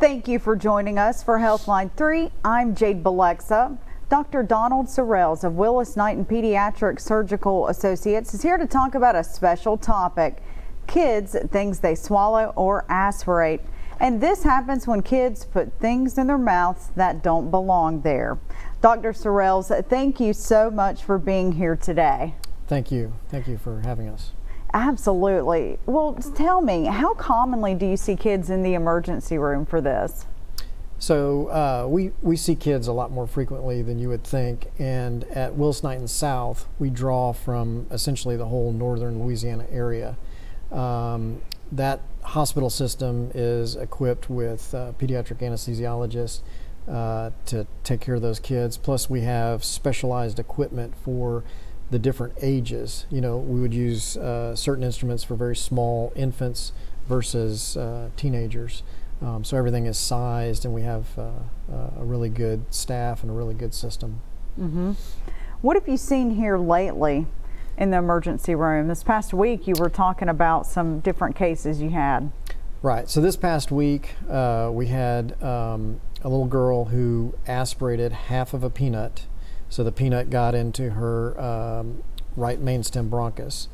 Thank you for joining us for Healthline 3. I'm Jade Balexa. Dr. Donald Sorrells of Willis Knighton Pediatric Surgical Associates is here to talk about a special topic kids, things they swallow or aspirate. And this happens when kids put things in their mouths that don't belong there. Dr. Sorrells, thank you so much for being here today. Thank you. Thank you for having us. Absolutely. Well, tell me, how commonly do you see kids in the emergency room for this? So uh, we, we see kids a lot more frequently than you would think. And at Willis Knighton South, we draw from essentially the whole northern Louisiana area. Um, that hospital system is equipped with uh, pediatric anesthesiologists uh, to take care of those kids. Plus, we have specialized equipment for the different ages. You know, we would use uh, certain instruments for very small infants versus uh, teenagers. Um, so everything is sized, and we have uh, uh, a really good staff and a really good system. Mm-hmm. What have you seen here lately in the emergency room? This past week, you were talking about some different cases you had. Right. So this past week, uh, we had um, a little girl who aspirated half of a peanut so the peanut got into her um, right main stem bronchus.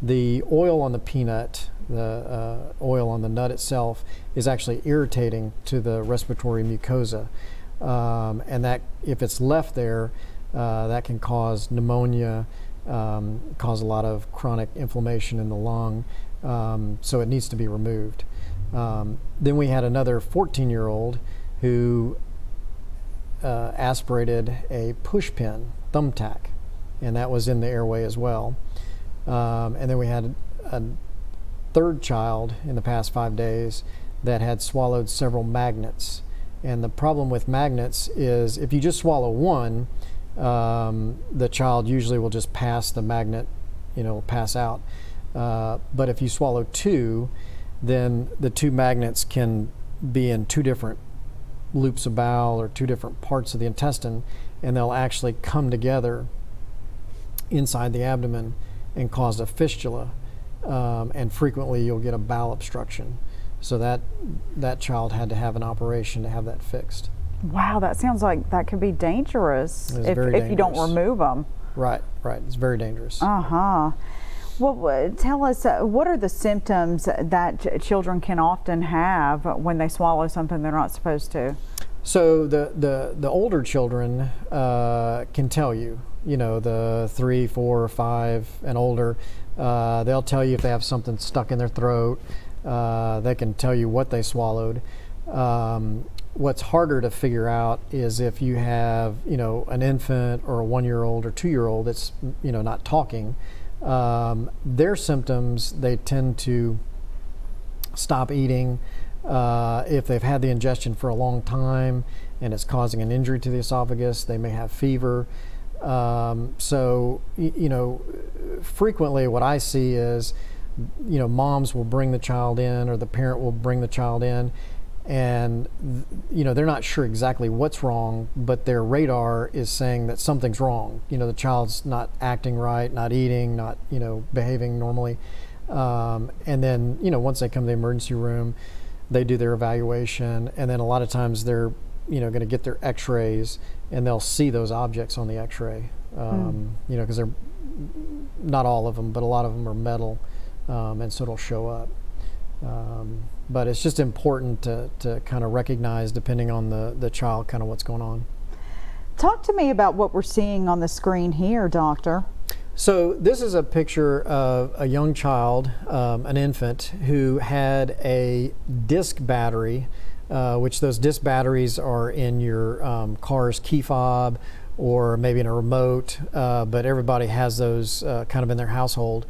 The oil on the peanut, the uh, oil on the nut itself, is actually irritating to the respiratory mucosa. Um, and that, if it's left there, uh, that can cause pneumonia, um, cause a lot of chronic inflammation in the lung. Um, so it needs to be removed. Um, then we had another 14 year old who uh, aspirated a push pin, thumbtack, and that was in the airway as well. Um, and then we had a third child in the past five days that had swallowed several magnets. And the problem with magnets is if you just swallow one, um, the child usually will just pass the magnet, you know, pass out. Uh, but if you swallow two, then the two magnets can be in two different loops of bowel or two different parts of the intestine, and they'll actually come together inside the abdomen and cause a fistula. Um, and frequently you'll get a bowel obstruction. So that that child had to have an operation to have that fixed. Wow, that sounds like that could be dangerous if, if dangerous. you don't remove them. Right, right. It's very dangerous. Uh huh. Well, tell us uh, what are the symptoms that children can often have when they swallow something they're not supposed to? So the the, the older children uh, can tell you, you know, the three, four, five, and older. Uh, they'll tell you if they have something stuck in their throat. Uh, they can tell you what they swallowed. Um, what's harder to figure out is if you have, you know, an infant or a one-year-old or two-year-old that's, you know, not talking um, their symptoms, they tend to stop eating. Uh, if they've had the ingestion for a long time and it's causing an injury to the esophagus, they may have fever. Um, so, you know, frequently what I see is, you know, moms will bring the child in or the parent will bring the child in and you know they're not sure exactly what's wrong but their radar is saying that something's wrong. You know the child's not acting right not eating not you know behaving normally. Um, and then you know once they come to the emergency room they do their evaluation. And then a lot of times they're you know going to get their x-rays and they'll see those objects on the x-ray. Um, mm. you know because they're not all of them but a lot of them are metal um, and so it'll show up. Um, but it's just important to, to kind of recognize, depending on the, the child, kind of what's going on. Talk to me about what we're seeing on the screen here, doctor. So this is a picture of a young child, um, an infant, who had a disc battery, uh, which those disc batteries are in your um, car's key fob or maybe in a remote, uh, but everybody has those uh, kind of in their household.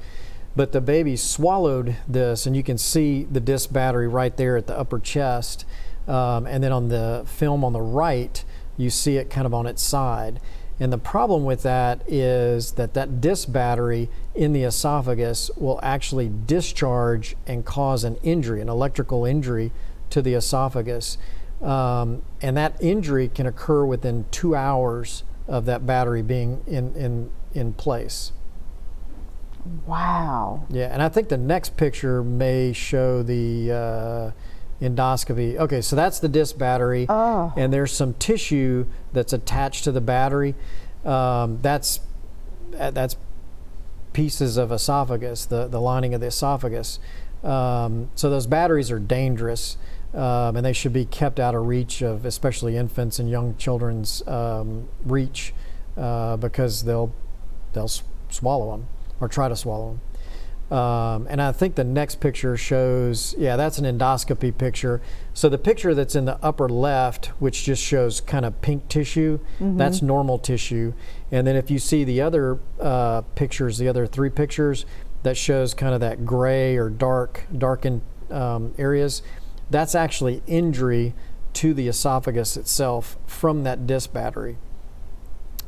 But the baby swallowed this, and you can see the disc battery right there at the upper chest. Um, and then on the film on the right, you see it kind of on its side. And the problem with that is that that disc battery in the esophagus will actually discharge and cause an injury, an electrical injury to the esophagus. Um, and that injury can occur within two hours of that battery being in, in, in place. Wow. Yeah, and I think the next picture may show the uh, endoscopy. Okay, so that's the disc battery, Oh. and there's some tissue that's attached to the battery. Um, that's uh, that's pieces of esophagus, the the lining of the esophagus. Um, so those batteries are dangerous, um, and they should be kept out of reach of especially infants and young children's um, reach uh, because they'll they'll swallow them or try to swallow them. Um, and I think the next picture shows, yeah, that's an endoscopy picture. So the picture that's in the upper left, which just shows kind of pink tissue, that's normal tissue. And then if you see the other uh, pictures, the other three pictures, that shows kind of that gray or dark, darkened um, areas, that's actually injury to the esophagus itself from that disc battery.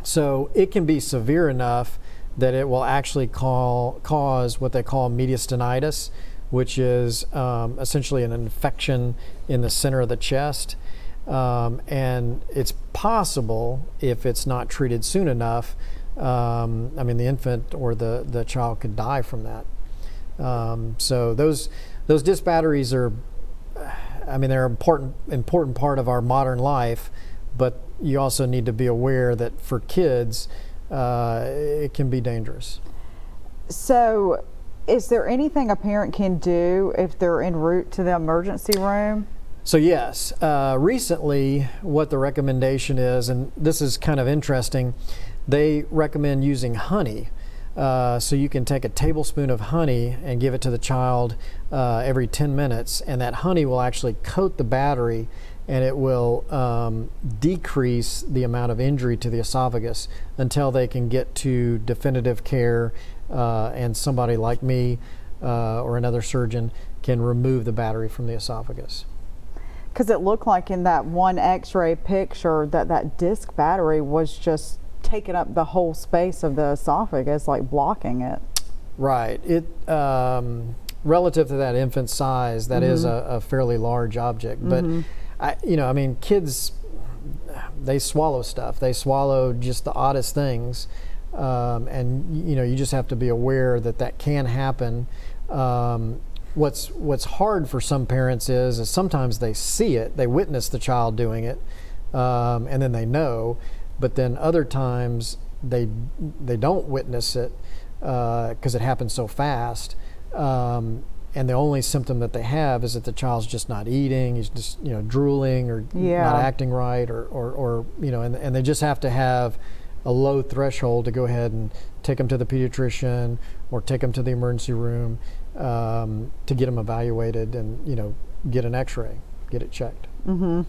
So it can be severe enough that it will actually call, cause what they call mediastinitis, which is um, essentially an infection in the center of the chest. Um, and it's possible, if it's not treated soon enough, um, I mean, the infant or the, the child could die from that. Um, so those those disc batteries are, I mean, they're an important important part of our modern life, but you also need to be aware that for kids, uh, it can be dangerous. So, is there anything a parent can do if they're en route to the emergency room? So yes, uh, recently what the recommendation is, and this is kind of interesting, they recommend using honey. Uh, so you can take a tablespoon of honey and give it to the child uh, every 10 minutes, and that honey will actually coat the battery, and it will um, decrease the amount of injury to the esophagus until they can get to definitive care, uh, and somebody like me uh, or another surgeon can remove the battery from the esophagus. Because it looked like in that one X-ray picture that that disc battery was just taking up the whole space of the esophagus, like blocking it. Right. It um, relative to that infant size, that is a, a fairly large object. But I, you know, I mean, kids they swallow stuff. They swallow just the oddest things, um, and you know, you just have to be aware that that can happen. Um, what's what's hard for some parents is, is sometimes they see it, they witness the child doing it, um, and then they know, but then other times they they don't witness it because it happens so fast. Um, and the only symptom that they have is that the child's just not eating, he's just you know drooling or Yeah. not acting right, or, or, or you know, and, and they just have to have a low threshold to go ahead and take them to the pediatrician or take them to the emergency room um, to get them evaluated and you know get an X-ray, get it checked. Mm-hmm.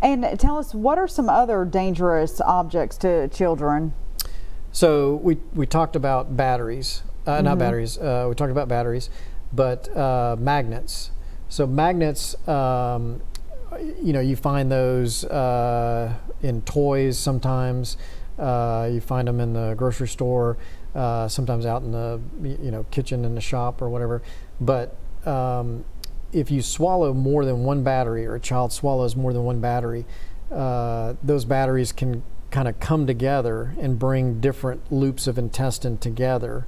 And tell us, what are some other dangerous objects to children? So we we talked about batteries, uh, not batteries. Uh, we talked about batteries, but uh, magnets. So magnets, um, you know, you find those uh, in toys sometimes. Uh, you find them in the grocery store, uh, sometimes out in the you know kitchen in the shop or whatever. But um, if you swallow more than one battery, or a child swallows more than one battery, uh, those batteries can kind of come together and bring different loops of intestine together,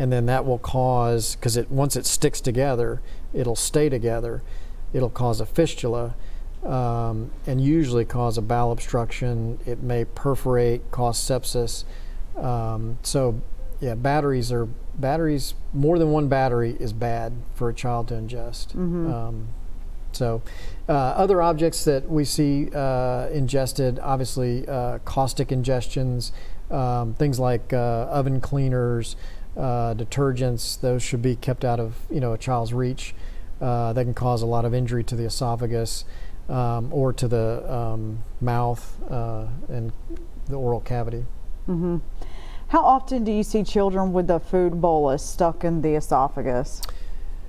and then that will cause because it once it sticks together, it'll stay together. It'll cause a fistula, um, and usually cause a bowel obstruction. It may perforate, cause sepsis. Um, so, yeah, batteries are batteries. More than one battery is bad for a child to ingest. Um, so, uh, other objects that we see uh, ingested, obviously, uh, caustic ingestions, um, things like uh, oven cleaners, uh, detergents. Those should be kept out of you know a child's reach. Uh, they can cause a lot of injury to the esophagus um, or to the um, mouth uh, and the oral cavity. How often do you see children with the food bolus stuck in the esophagus?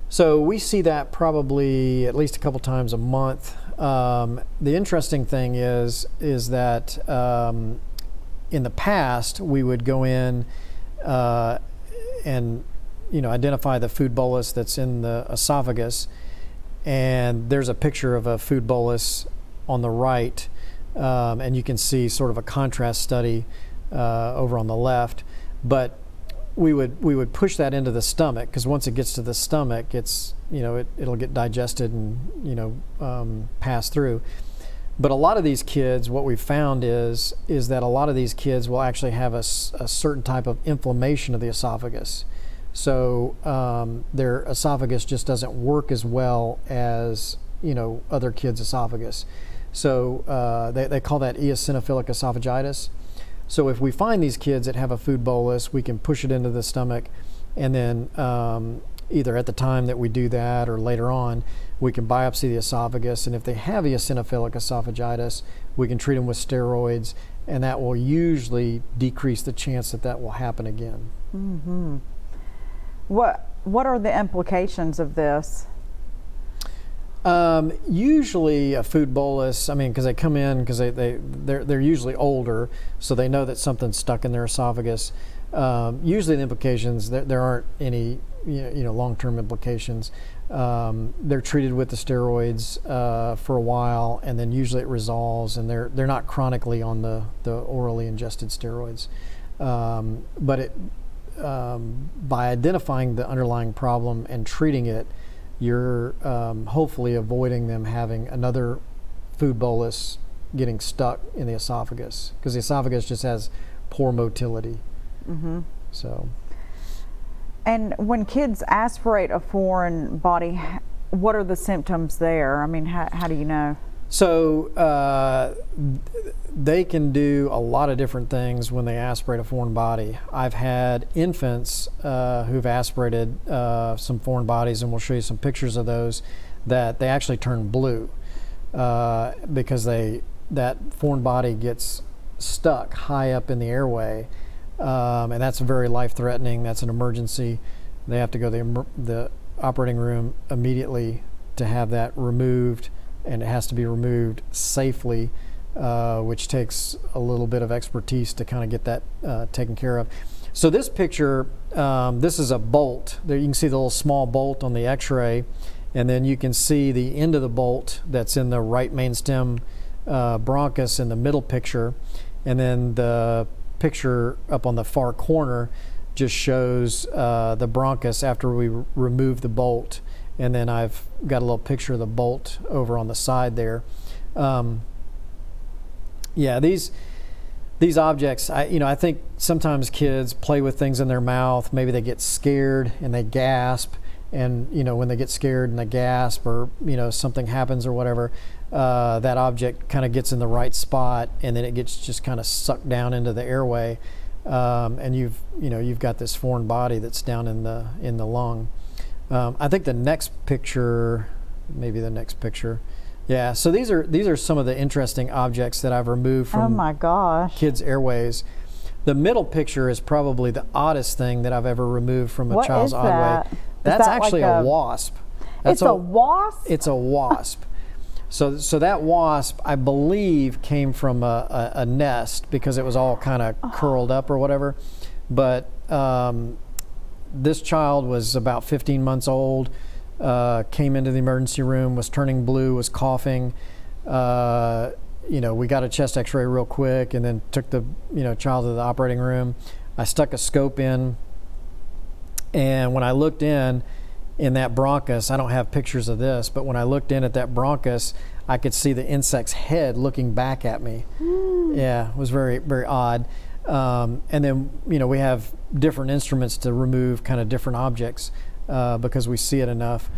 So we see that probably at least a couple times a month. Um, the interesting thing is is that um, in the past we would go in uh, and you know identify the food bolus that's in the esophagus, and there's a picture of a food bolus on the right, um, and you can see sort of a contrast study uh, over on the left, but we would we would push that into the stomach because once it gets to the stomach, it's you know it, it'll get digested and you know um, pass through. But a lot of these kids, what we've found is is that a lot of these kids will actually have a certain type of inflammation of the esophagus. So um, their esophagus just doesn't work as well as you know other kids' esophagus. So uh, they, they call that eosinophilic esophagitis. So if we find these kids that have a food bolus, we can push it into the stomach, and then um, either at the time that we do that or later on, we can biopsy the esophagus. And if they have eosinophilic esophagitis, we can treat them with steroids, and that will usually decrease the chance that that will happen again. Mm-hmm. What What are the implications of this? Um, usually a food bolus. I mean, because they come in because they they they're they're usually older, so they know that something's stuck in their esophagus. Um, usually the implications there, there aren't any you know, long-term implications. Um, they're treated with the steroids uh, for a while, and then usually it resolves, and they're they're not chronically on the the orally ingested steroids. Um, but it um, by identifying the underlying problem and treating it, you're um, hopefully avoiding them having another food bolus getting stuck in the esophagus because the esophagus just has poor motility. Mm-hmm. So, And when kids aspirate a foreign body, what are the symptoms there? I mean, how, how do you know? so uh, they can do a lot of different things when they aspirate a foreign body. I've had infants uh, who've aspirated uh, some foreign bodies, and we'll show you some pictures of those that they actually turn blue uh, because they that foreign body gets stuck high up in the airway, um, and that's very life-threatening. That's an emergency. They have to go to the, the operating room immediately to have that removed, and it has to be removed safely, uh, which takes a little bit of expertise to kind of get that uh, taken care of. So this picture, um, this is a bolt. There you can see the little small bolt on the X-ray, and then you can see the end of the bolt that's in the right main stem uh, bronchus in the middle picture, and then the picture up on the far corner just shows uh, the bronchus after we r- remove the bolt, and then I've got a little picture of the bolt over on the side there. Um, yeah, these these objects, I, you know, I think sometimes kids play with things in their mouth. Maybe they get scared and they gasp, and you know, when they get scared and they gasp, or you know, something happens or whatever, uh, that object kind of gets in the right spot, and then it gets just kind of sucked down into the airway, um, and you've, you know, you've got this foreign body that's down in the in the lung. Um, I think the next picture, maybe the next picture. Yeah, so these are these are some of the interesting objects that I've removed from oh my gosh. kids' airways. The middle picture is probably the oddest thing that I've ever removed from a What child's is that? way. Is That's that like actually a, a- wasp. That's it's a, wasp? It's a wasp. So so that wasp, I believe, came from a, a, a nest because it was all kind of curled up or whatever. But um, this child was about 15 months old. Uh, came into the emergency room, was turning blue, was coughing. Uh, you know, we got a chest X-ray real quick, and then took the you know child to the operating room. I stuck a scope in, and when I looked in, in that bronchus, I don't have pictures of this, but when I looked in at that bronchus, I could see the insect's head looking back at me. Yeah, it was very very odd. Um, and then you know we have different instruments to remove kind of different objects uh, because we see it enough.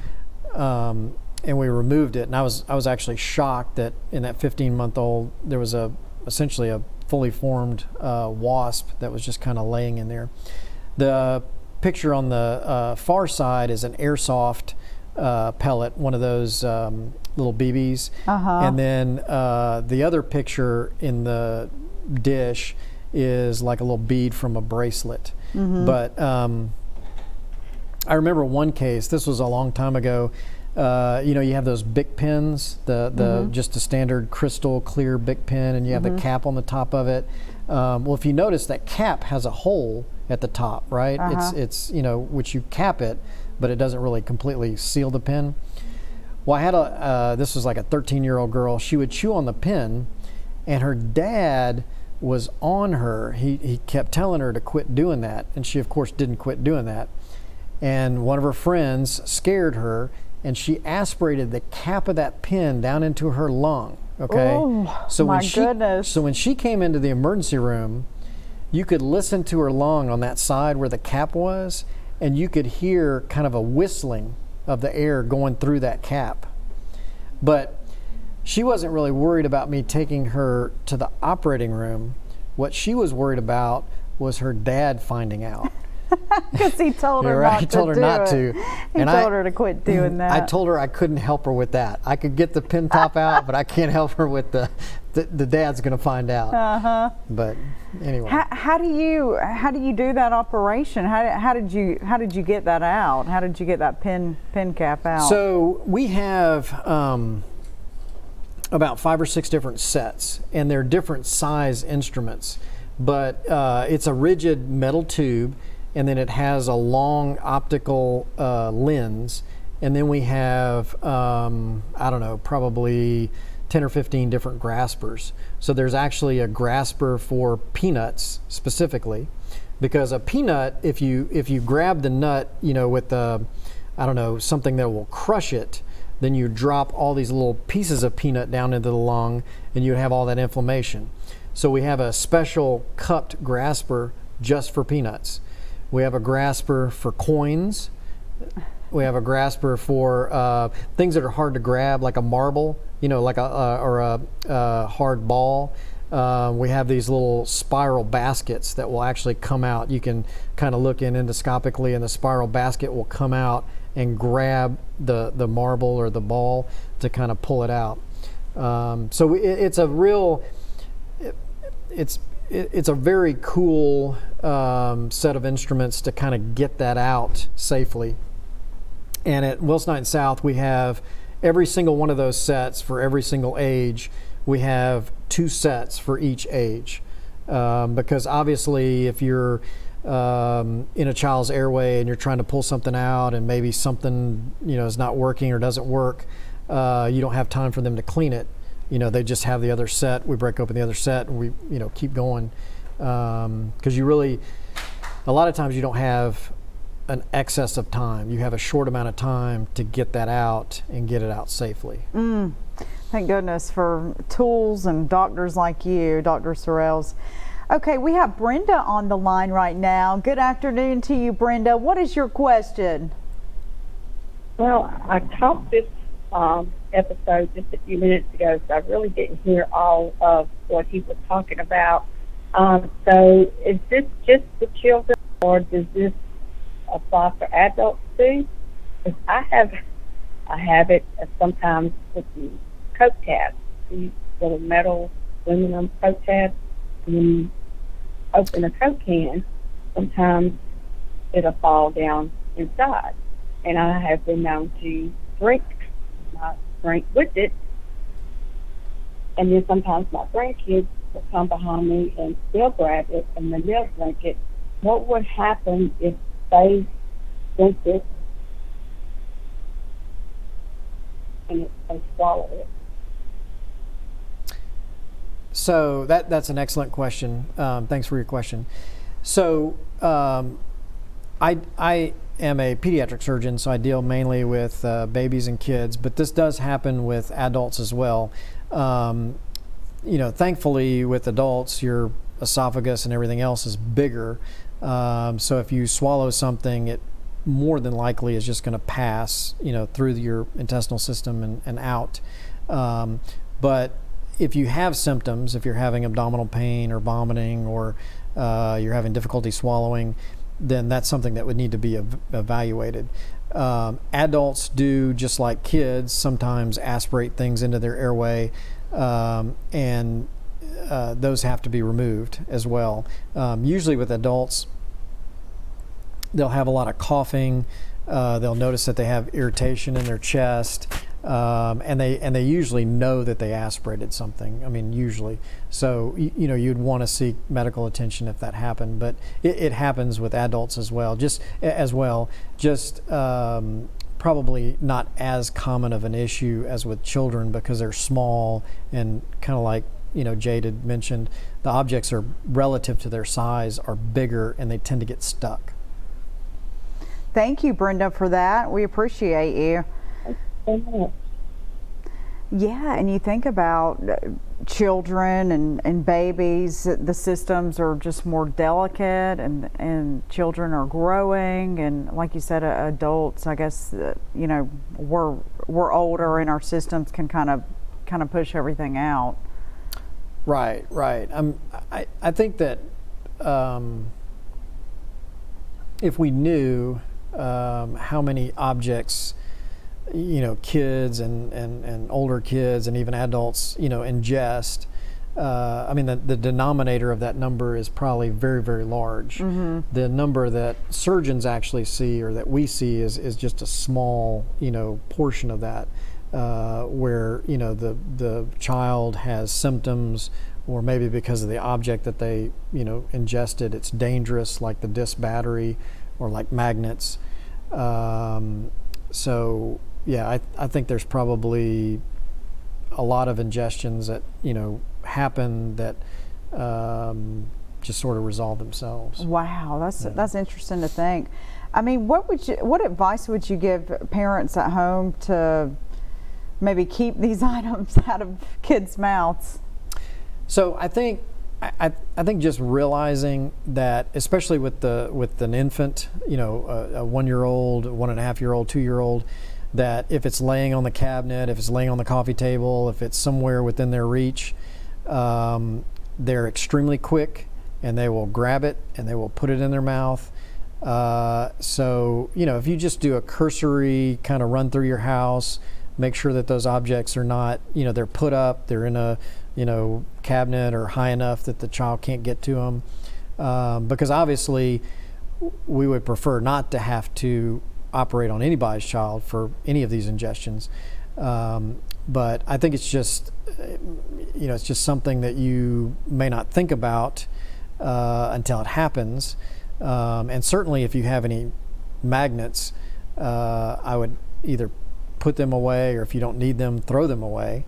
Um, and we removed it, and I was I was actually shocked that in that 15 month old there was a essentially a fully formed uh, wasp that was just kind of laying in there. The picture on the uh, far side is an airsoft uh, pellet, one of those um, little BBs, Uh-huh. and then uh, the other picture in the dish is like a little bead from a bracelet. But um, I remember one case. This was a long time ago. Uh, you know, you have those Bic pens, the the just a standard crystal clear Bic pen, and you have the cap on the top of it. Um, well, if you notice, that cap has a hole at the top, right? It's Uh-huh. it's you know which you cap it, but it doesn't really completely seal the pin. Well, I had a uh, this was like a 13 year old girl. She would chew on the pen, and her dad was on her. He, he kept telling her to quit doing that, and she, of course, didn't quit doing that. And one of her friends scared her, and she aspirated the cap of that pin down into her lung. Okay, Oh, so my when she goodness. so when she came into the emergency room, you could listen to her lung on that side where the cap was, and you could hear kind of a whistling of the air going through that cap. But she wasn't really worried about me taking her to the operating room. What she was worried about was her dad finding out. Because he told her right, not he told to her not to. He And told I- her to quit doing that. I told her I couldn't help her with that. I could get the pin top out, but I can't help her with the the, the dad's going to find out. Uh huh. But anyway. How, how do you how do you do that operation? How, did- how did you how did you get that out? How did you get that pin pin cap out? So we have um, about five or six different sets, and they're different size instruments. But uh, it's a rigid metal tube, and then it has a long optical uh, lens, and then we have um, I don't know, probably 10 or 15 different graspers. So there's actually a grasper for peanuts specifically because a peanut if you if you grab the nut you know with the i don't know something that will crush it then you drop all these little pieces of peanut down into the lung and you have all that inflammation. So we have a special cupped grasper just for peanuts. We have a grasper for coins. We have a grasper for uh, things that are hard to grab, like a marble, you know, like a uh, or a, uh hard ball. Uh, we have these little spiral baskets that will actually come out. You can kind of look in endoscopically, and the spiral basket will come out and grab the the marble or the ball to kind of pull it out. Um, so it, it's a real it's it, it's a very cool um, set of instruments to kind of get that out safely. And at Willis Knighton South, we have every single one of those sets for every single age. We have two sets for each age, um, because obviously, if you're um, in a child's airway and you're trying to pull something out, and maybe something you know is not working or doesn't work, uh, you don't have time for them to clean it you know they just have the other set we break open the other set and we you know keep going because you really a lot of times you don't have an excess of time you have a short amount of time to get that out and get it out safely Thank goodness for tools and doctors like you, Dr. Sorrells. Okay, we have Brenda on the line right now. Good afternoon to you, Brenda. What is your question? Well, I caught this um, episode just a few minutes ago, so I really didn't hear all of what he was talking about. Um, so, is this just the children, or does this apply for adults too? 'Cause I have, I have it sometimes with the Coke tabs, these little metal aluminum Coke tabs. When you open a Coke can, sometimes it'll fall down inside and I have been known to drink, not drink with it. And then sometimes my grandkids will come behind me and they'll grab it and then they'll drink it. What would happen if they drink it and they swallow it? So that that's an excellent question. Um, thanks for your question. So um, I I am a pediatric surgeon, so I deal mainly with uh, babies and kids, but this does happen with adults as well. Um, you know, thankfully with adults, your esophagus and everything else is bigger. Um, so if you swallow something, it more than likely is just going to pass, you know, through your intestinal system and, and out. Um, but if you have symptoms, if you're having abdominal pain or vomiting or uh, you're having difficulty swallowing, then that's something that would need to be ev- evaluated. Um, adults do just like kids sometimes aspirate things into their airway, um, and uh, those have to be removed as well. Um, usually with adults, they'll have a lot of coughing. Uh, they'll notice that they have irritation in their chest, um, and they and they usually know that they aspirated something. I mean, usually. So you, you know you'd want to seek medical attention if that happened, but it, it happens with adults as well. Just as well, just um, probably not as common of an issue as with children because they're small and kind of like you know Jade had mentioned, the objects are relative to their size are bigger and they tend to get stuck. Thank you, Brenda, for that. We appreciate you. Yeah, and you think about uh, children and, and babies, the systems are just more delicate, and, and children are growing, and like you said, uh, adults, I guess, uh, you know, we're we're older, and our systems can kind of kind of push everything out. Right, right. Um, I, I think that um, if we knew um, how many objects, you know, kids and, and, and older kids and even adults, you know, ingest, uh, I mean, the, the denominator of that number is probably very, very large. The number that surgeons actually see or that we see is, is just a small, you know, portion of that, uh, where, you know, the, the child has symptoms or maybe because of the object that they, you know, ingested, it's dangerous, like the disc battery or like magnets. Um, so, yeah, I, I think there's probably a lot of ingestions that you know happen that um, just sort of resolve themselves. Wow, that's that's interesting to think. I mean, what would you what advice would you give parents at home to maybe keep these items out of kids' mouths? So I think I, I, think just realizing that, especially with the with an infant, you know, a, a one year old, one and a half year old, two year old, that if it's laying on the cabinet, if it's laying on the coffee table, if it's somewhere within their reach, um, they're extremely quick and they will grab it and they will put it in their mouth. Uh, so, you know, if you just do a cursory kind of run through your house, make sure that those objects are not, you know, they're put up, they're in a, you know, cabinet or high enough that the child can't get to them. Um, because obviously, we would prefer not to have to operate on anybody's child for any of these ingestions. Um, but I think it's just, uh, you know, it's just something that you may not think about uh, until it happens. Um, and certainly, if you have any magnets, uh, I would either put them away or if you don't need them, throw them away.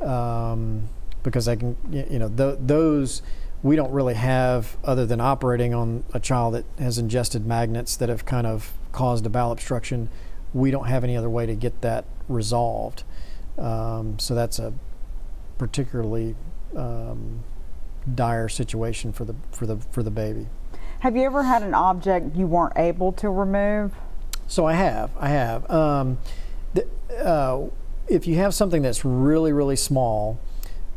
Um, because I can, you know, th- those we don't really have other than operating on a child that has ingested magnets that have kind of caused a bowel obstruction. We don't have any other way to get that resolved. Um, so that's a particularly um, dire situation for the for the for the baby. Have you ever had an object you weren't able to remove? So I have, I have. Um, the, uh, if you have something that's really, really small,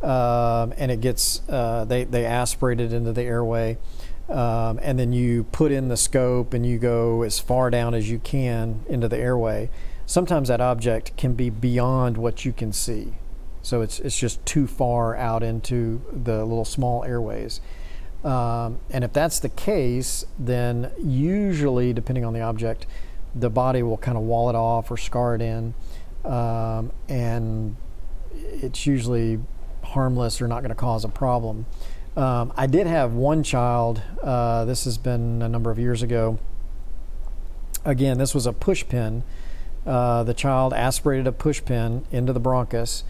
um, and it gets, uh, they they aspirate it into the airway, um, and then you put in the scope and you go as far down as you can into the airway. Sometimes that object can be beyond what you can see, so it's it's just too far out into the little small airways. Um, and if that's the case, then usually, depending on the object, the body will kind of wall it off or scar it in, um, and it's usually harmless or not going to cause a problem. Um, I did have one child. Uh, this has been a number of years ago. Again, this was a push pin. Uh, the child aspirated a push pin into the bronchus.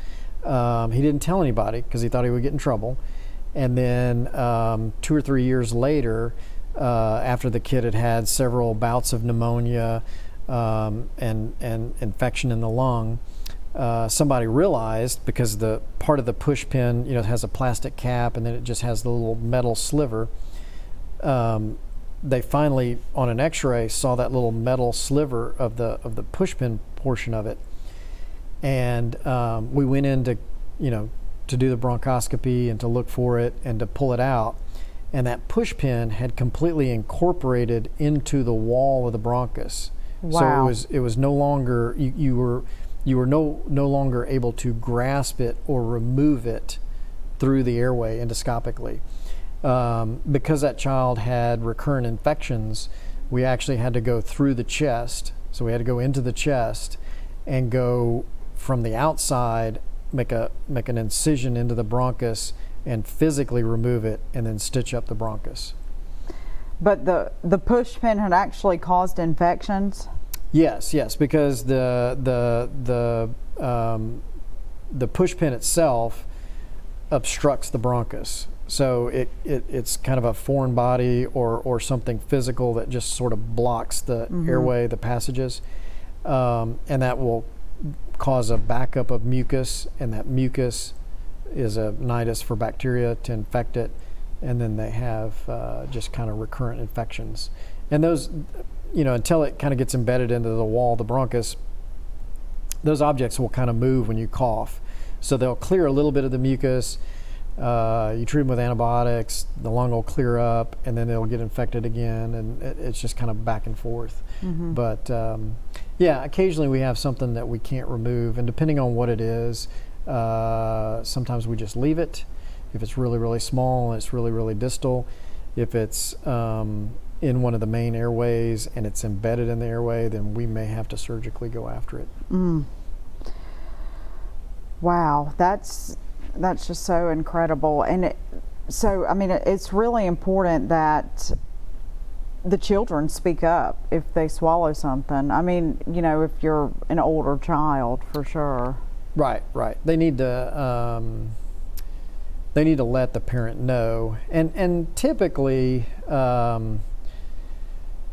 Um, he didn't tell anybody because he thought he would get in trouble. And then um, two or three years later, uh, after the kid had had several bouts of pneumonia um, and, and infection in the lung, uh, somebody realized because the part of the push pin, you know, has a plastic cap and then it just has the little metal sliver. Um, they finally, on an X-ray, saw that little metal sliver of the of the push pin portion of it, and um, we went in to, you know, to do the bronchoscopy and to look for it and to pull it out, and that push pin had completely incorporated into the wall of the bronchus. So it was it was no longer you, you were you were no no longer able to grasp it or remove it through the airway endoscopically. Um, because that child had recurrent infections, we actually had to go through the chest. So we had to go into the chest and go from the outside, make a make an incision into the bronchus, and physically remove it, and then stitch up the bronchus. But the the push pin had actually caused infections. Yes, yes, because the the the um, the push pin itself obstructs the bronchus. So it, it it's kind of a foreign body or, or something physical that just sort of blocks the airway, the passages, um, and that will cause a backup of mucus, and that mucus is a nidus for bacteria to infect it, and then they have uh, just kind of recurrent infections. And those, you know, until it kind of gets embedded into the wall, of the bronchus, those objects will kind of move when you cough. So they'll clear a little bit of the mucus. Uh, you treat them with antibiotics, the lung will clear up, and then they'll get infected again, and it, it's just kind of back and forth. But um, yeah, occasionally we have something that we can't remove, and depending on what it is, uh, sometimes we just leave it. If it's really, really small and it's really, really distal, if it's um, in one of the main airways and it's embedded in the airway, then we may have to surgically go after it. Wow, that's that's just so incredible. And it, so, I mean, it, it's really important that the children speak up if they swallow something. I mean, you know, if you're an older child, for sure. Right, right. They need to um, they need to let the parent know, and and typically, um,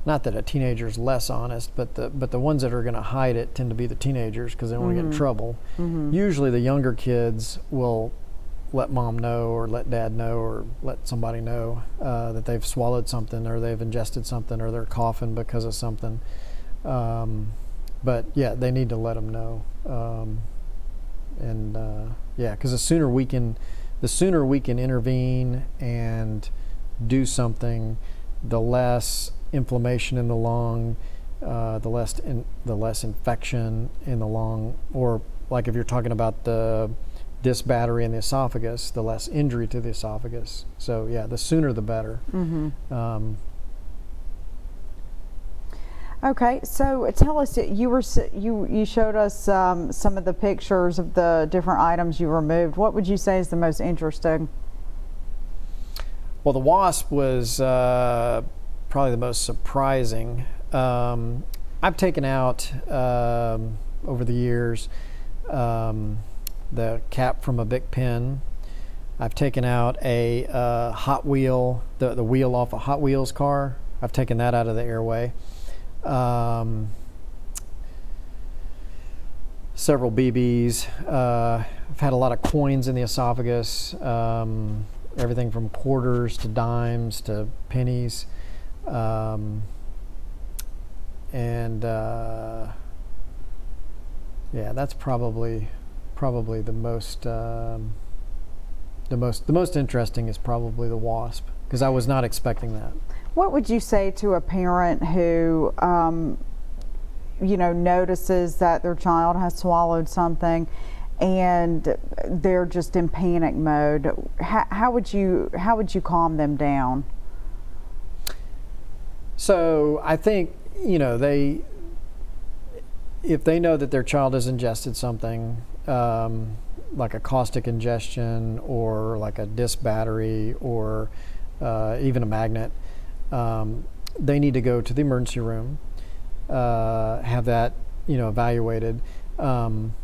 not that a teenager's less honest, but the but the ones that are going to hide it tend to be the teenagers because they don't want to get in trouble. Usually, the younger kids will let mom know or let dad know or let somebody know uh, that they've swallowed something or they've ingested something or they're coughing because of something. Um, but yeah, they need to let them know. Um, and uh, yeah, because the sooner we can, the sooner we can intervene and do something, the less inflammation in the lung, uh, the less in, the less infection in the lung, or like if you're talking about the disc battery in the esophagus, the less injury to the esophagus. So yeah, the sooner the better. Um, Okay, so tell us, you were you you showed us um, some of the pictures of the different items you removed. What would you say is the most interesting? Well, the wasp was uh, probably the most surprising. Um, I've taken out um, over the years um, the cap from a Bic pen. I've taken out a uh, Hot Wheel, the, the wheel off a Hot Wheels car. I've taken that out of the airway. Um, several BBs. Uh, I've had a lot of coins in the esophagus, um, everything from quarters to dimes to pennies. Um, and uh, yeah, that's probably probably the most um, the most the most interesting is probably the wasp because I was not expecting that. What would you say to a parent who, um, you know, notices that their child has swallowed something and they're just in panic mode? How, how would you how would you calm them down? So I think you know they, if they know that their child has ingested something um, like a caustic ingestion or like a disc battery or uh, even a magnet, um, they need to go to the emergency room, uh, have that you know evaluated, um,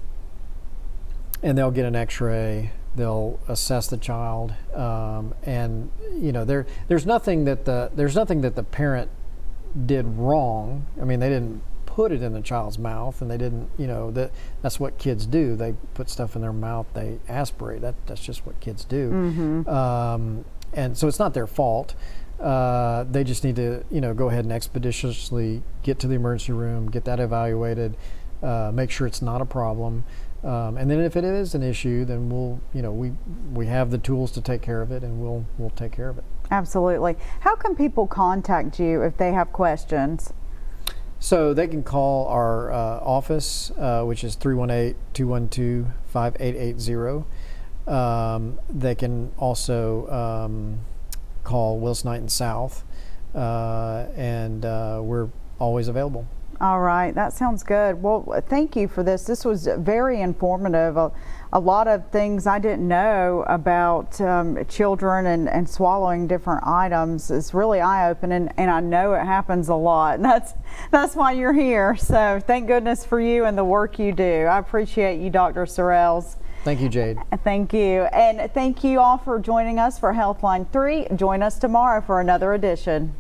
and they'll get an X-ray. They'll assess the child, um, and you know there there's nothing that the there's nothing that the parent did wrong. I mean, they didn't put it in the child's mouth, and they didn't, you know, that that's what kids do. They put stuff in their mouth, they aspirate. That that's just what kids do. Um, and so it's not their fault. Uh, they just need to, you know, go ahead and expeditiously get to the emergency room, get that evaluated, uh, make sure it's not a problem. Um, and then if it is an issue, then we'll, you know, we we have the tools to take care of it, and we'll we'll take care of it. Absolutely. How can people contact you if they have questions? So they can call our uh, office, uh, which is 318 212 5880. Um, They can also um, call Willis Knighton South, uh, and uh, we're always available. All right, that sounds good. Well, thank you for this. This was very informative. A, a lot of things I didn't know about um, children and, and swallowing different items is really eye opening, and I know it happens a lot. And that's that's why you're here. So thank goodness for you and the work you do. I appreciate you, Dr. Sorrells. Thank you, Jade. Thank you, and thank you all for joining us for Healthline 3. Join us tomorrow for another edition.